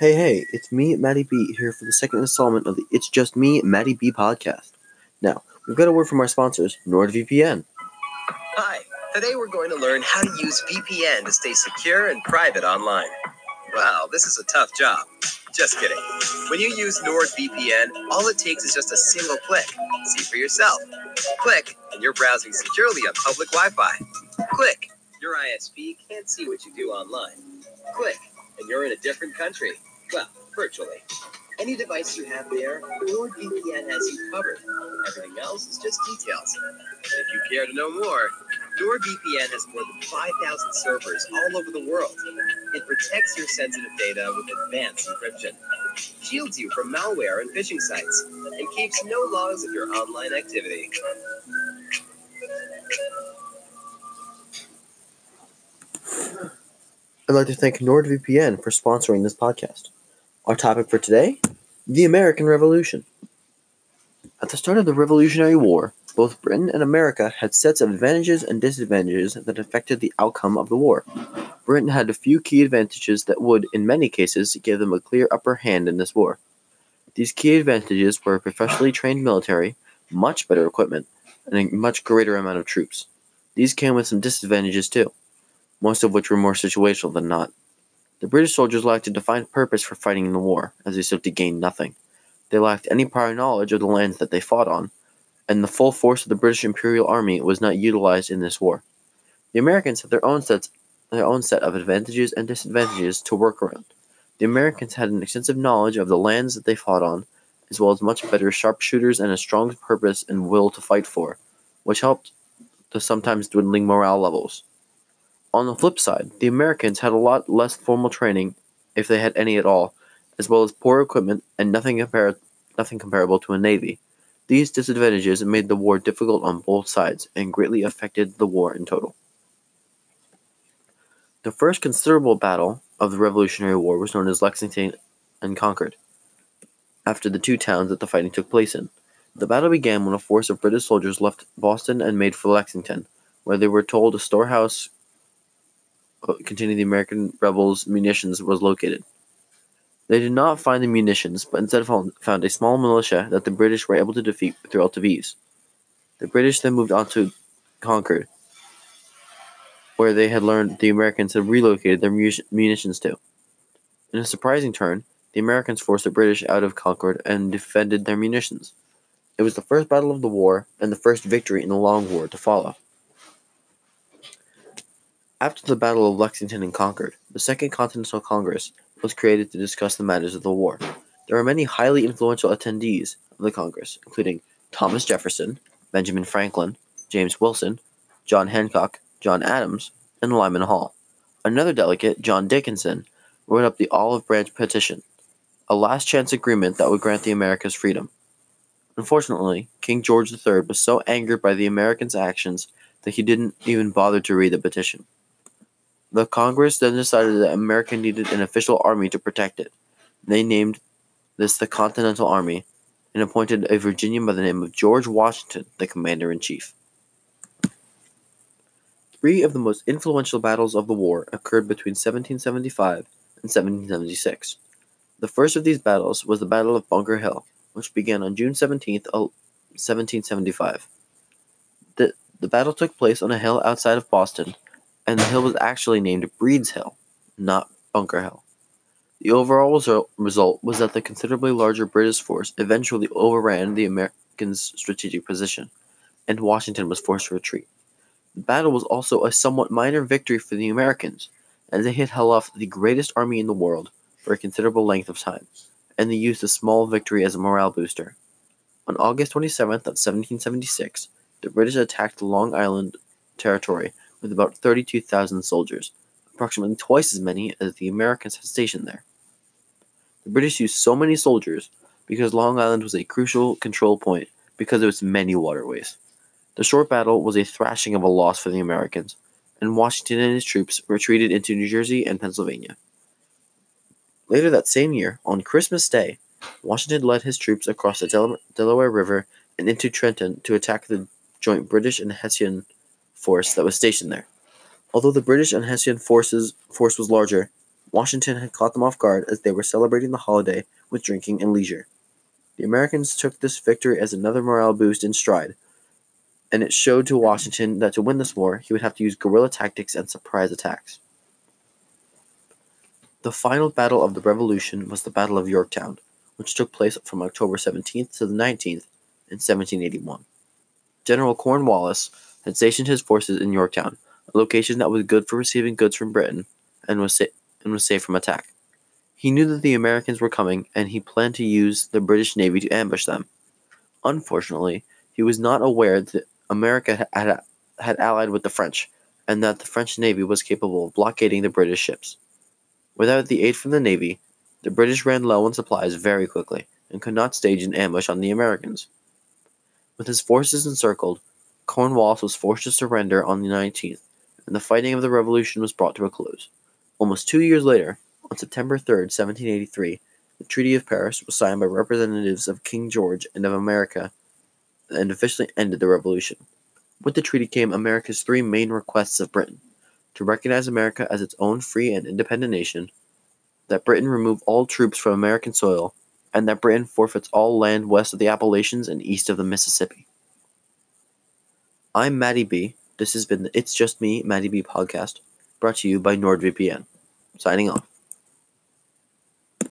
Hey, hey, it's me, Maddie B, here for the second installment of the It's Just Me, Maddie B podcast. Now, we've got a word from our sponsors, NordVPN. Hi, today we're going to learn how to use VPN to stay secure and private online. Wow, this is a tough job. Just kidding. When you use NordVPN, all it takes is just a single click. See for yourself. Click, and you're browsing securely on public Wi Fi. Click, your ISP can't see what you do online. Click, and you're in a different country. Well, virtually. Any device you have there, NordVPN has you covered. Everything else is just details. If you care to know more, NordVPN has more than 5,000 servers all over the world. It protects your sensitive data with advanced encryption, shields you from malware and phishing sites, and keeps no logs of your online activity. I'd like to thank NordVPN for sponsoring this podcast. Our topic for today the American Revolution. At the start of the Revolutionary War, both Britain and America had sets of advantages and disadvantages that affected the outcome of the war. Britain had a few key advantages that would, in many cases, give them a clear upper hand in this war. These key advantages were a professionally trained military, much better equipment, and a much greater amount of troops. These came with some disadvantages too, most of which were more situational than not. The British soldiers lacked a defined purpose for fighting in the war, as they stood to gain nothing. They lacked any prior knowledge of the lands that they fought on, and the full force of the British Imperial Army was not utilized in this war. The Americans had their own sets their own set of advantages and disadvantages to work around. The Americans had an extensive knowledge of the lands that they fought on, as well as much better sharpshooters and a strong purpose and will to fight for, which helped the sometimes dwindling morale levels. On the flip side, the Americans had a lot less formal training, if they had any at all, as well as poor equipment and nothing, compar- nothing comparable to a navy. These disadvantages made the war difficult on both sides and greatly affected the war in total. The first considerable battle of the Revolutionary War was known as Lexington and Concord, after the two towns that the fighting took place in. The battle began when a force of British soldiers left Boston and made for Lexington, where they were told a storehouse containing the American rebels' munitions was located. They did not find the munitions, but instead found a small militia that the British were able to defeat relative ease. The British then moved on to Concord, where they had learned the Americans had relocated their munitions to. In a surprising turn, the Americans forced the British out of Concord and defended their munitions. It was the first battle of the war and the first victory in the long war to follow. After the Battle of Lexington and Concord, the Second Continental Congress was created to discuss the matters of the war. There were many highly influential attendees of the Congress, including Thomas Jefferson, Benjamin Franklin, James Wilson, John Hancock, John Adams, and Lyman Hall. Another delegate, John Dickinson, wrote up the Olive Branch Petition, a last chance agreement that would grant the Americas freedom. Unfortunately, King George III was so angered by the Americans' actions that he didn't even bother to read the petition. The Congress then decided that America needed an official army to protect it. They named this the Continental Army and appointed a Virginian by the name of George Washington the commander in chief. Three of the most influential battles of the war occurred between 1775 and 1776. The first of these battles was the Battle of Bunker Hill, which began on June uh, 17, 1775. The, the battle took place on a hill outside of Boston and the hill was actually named Breed's Hill, not Bunker Hill. The overall result was that the considerably larger British force eventually overran the Americans' strategic position, and Washington was forced to retreat. The battle was also a somewhat minor victory for the Americans, as they had held off the greatest army in the world for a considerable length of time, and they used the small victory as a morale booster. On August 27th of 1776, the British attacked Long Island Territory with about 32,000 soldiers, approximately twice as many as the Americans had stationed there. The British used so many soldiers because Long Island was a crucial control point because of its many waterways. The short battle was a thrashing of a loss for the Americans, and Washington and his troops retreated into New Jersey and Pennsylvania. Later that same year, on Christmas Day, Washington led his troops across the Del- Delaware River and into Trenton to attack the joint British and Hessian force that was stationed there. Although the British and Hessian forces force was larger, Washington had caught them off guard as they were celebrating the holiday with drinking and leisure. The Americans took this victory as another morale boost in stride, and it showed to Washington that to win this war, he would have to use guerrilla tactics and surprise attacks. The final battle of the Revolution was the Battle of Yorktown, which took place from October 17th to the 19th in 1781. General Cornwallis had stationed his forces in Yorktown, a location that was good for receiving goods from Britain and was, sa- and was safe from attack. He knew that the Americans were coming and he planned to use the British Navy to ambush them. Unfortunately, he was not aware that America had, had allied with the French and that the French Navy was capable of blockading the British ships. Without the aid from the Navy, the British ran low on supplies very quickly and could not stage an ambush on the Americans. With his forces encircled, Cornwallis was forced to surrender on the 19th, and the fighting of the Revolution was brought to a close. Almost two years later, on September 3, 1783, the Treaty of Paris was signed by representatives of King George and of America and officially ended the Revolution. With the treaty came America's three main requests of Britain to recognize America as its own free and independent nation, that Britain remove all troops from American soil, and that Britain forfeits all land west of the Appalachians and east of the Mississippi. I'm Maddie B. This has been the It's Just Me, Maddie B podcast, brought to you by NordVPN. Signing off.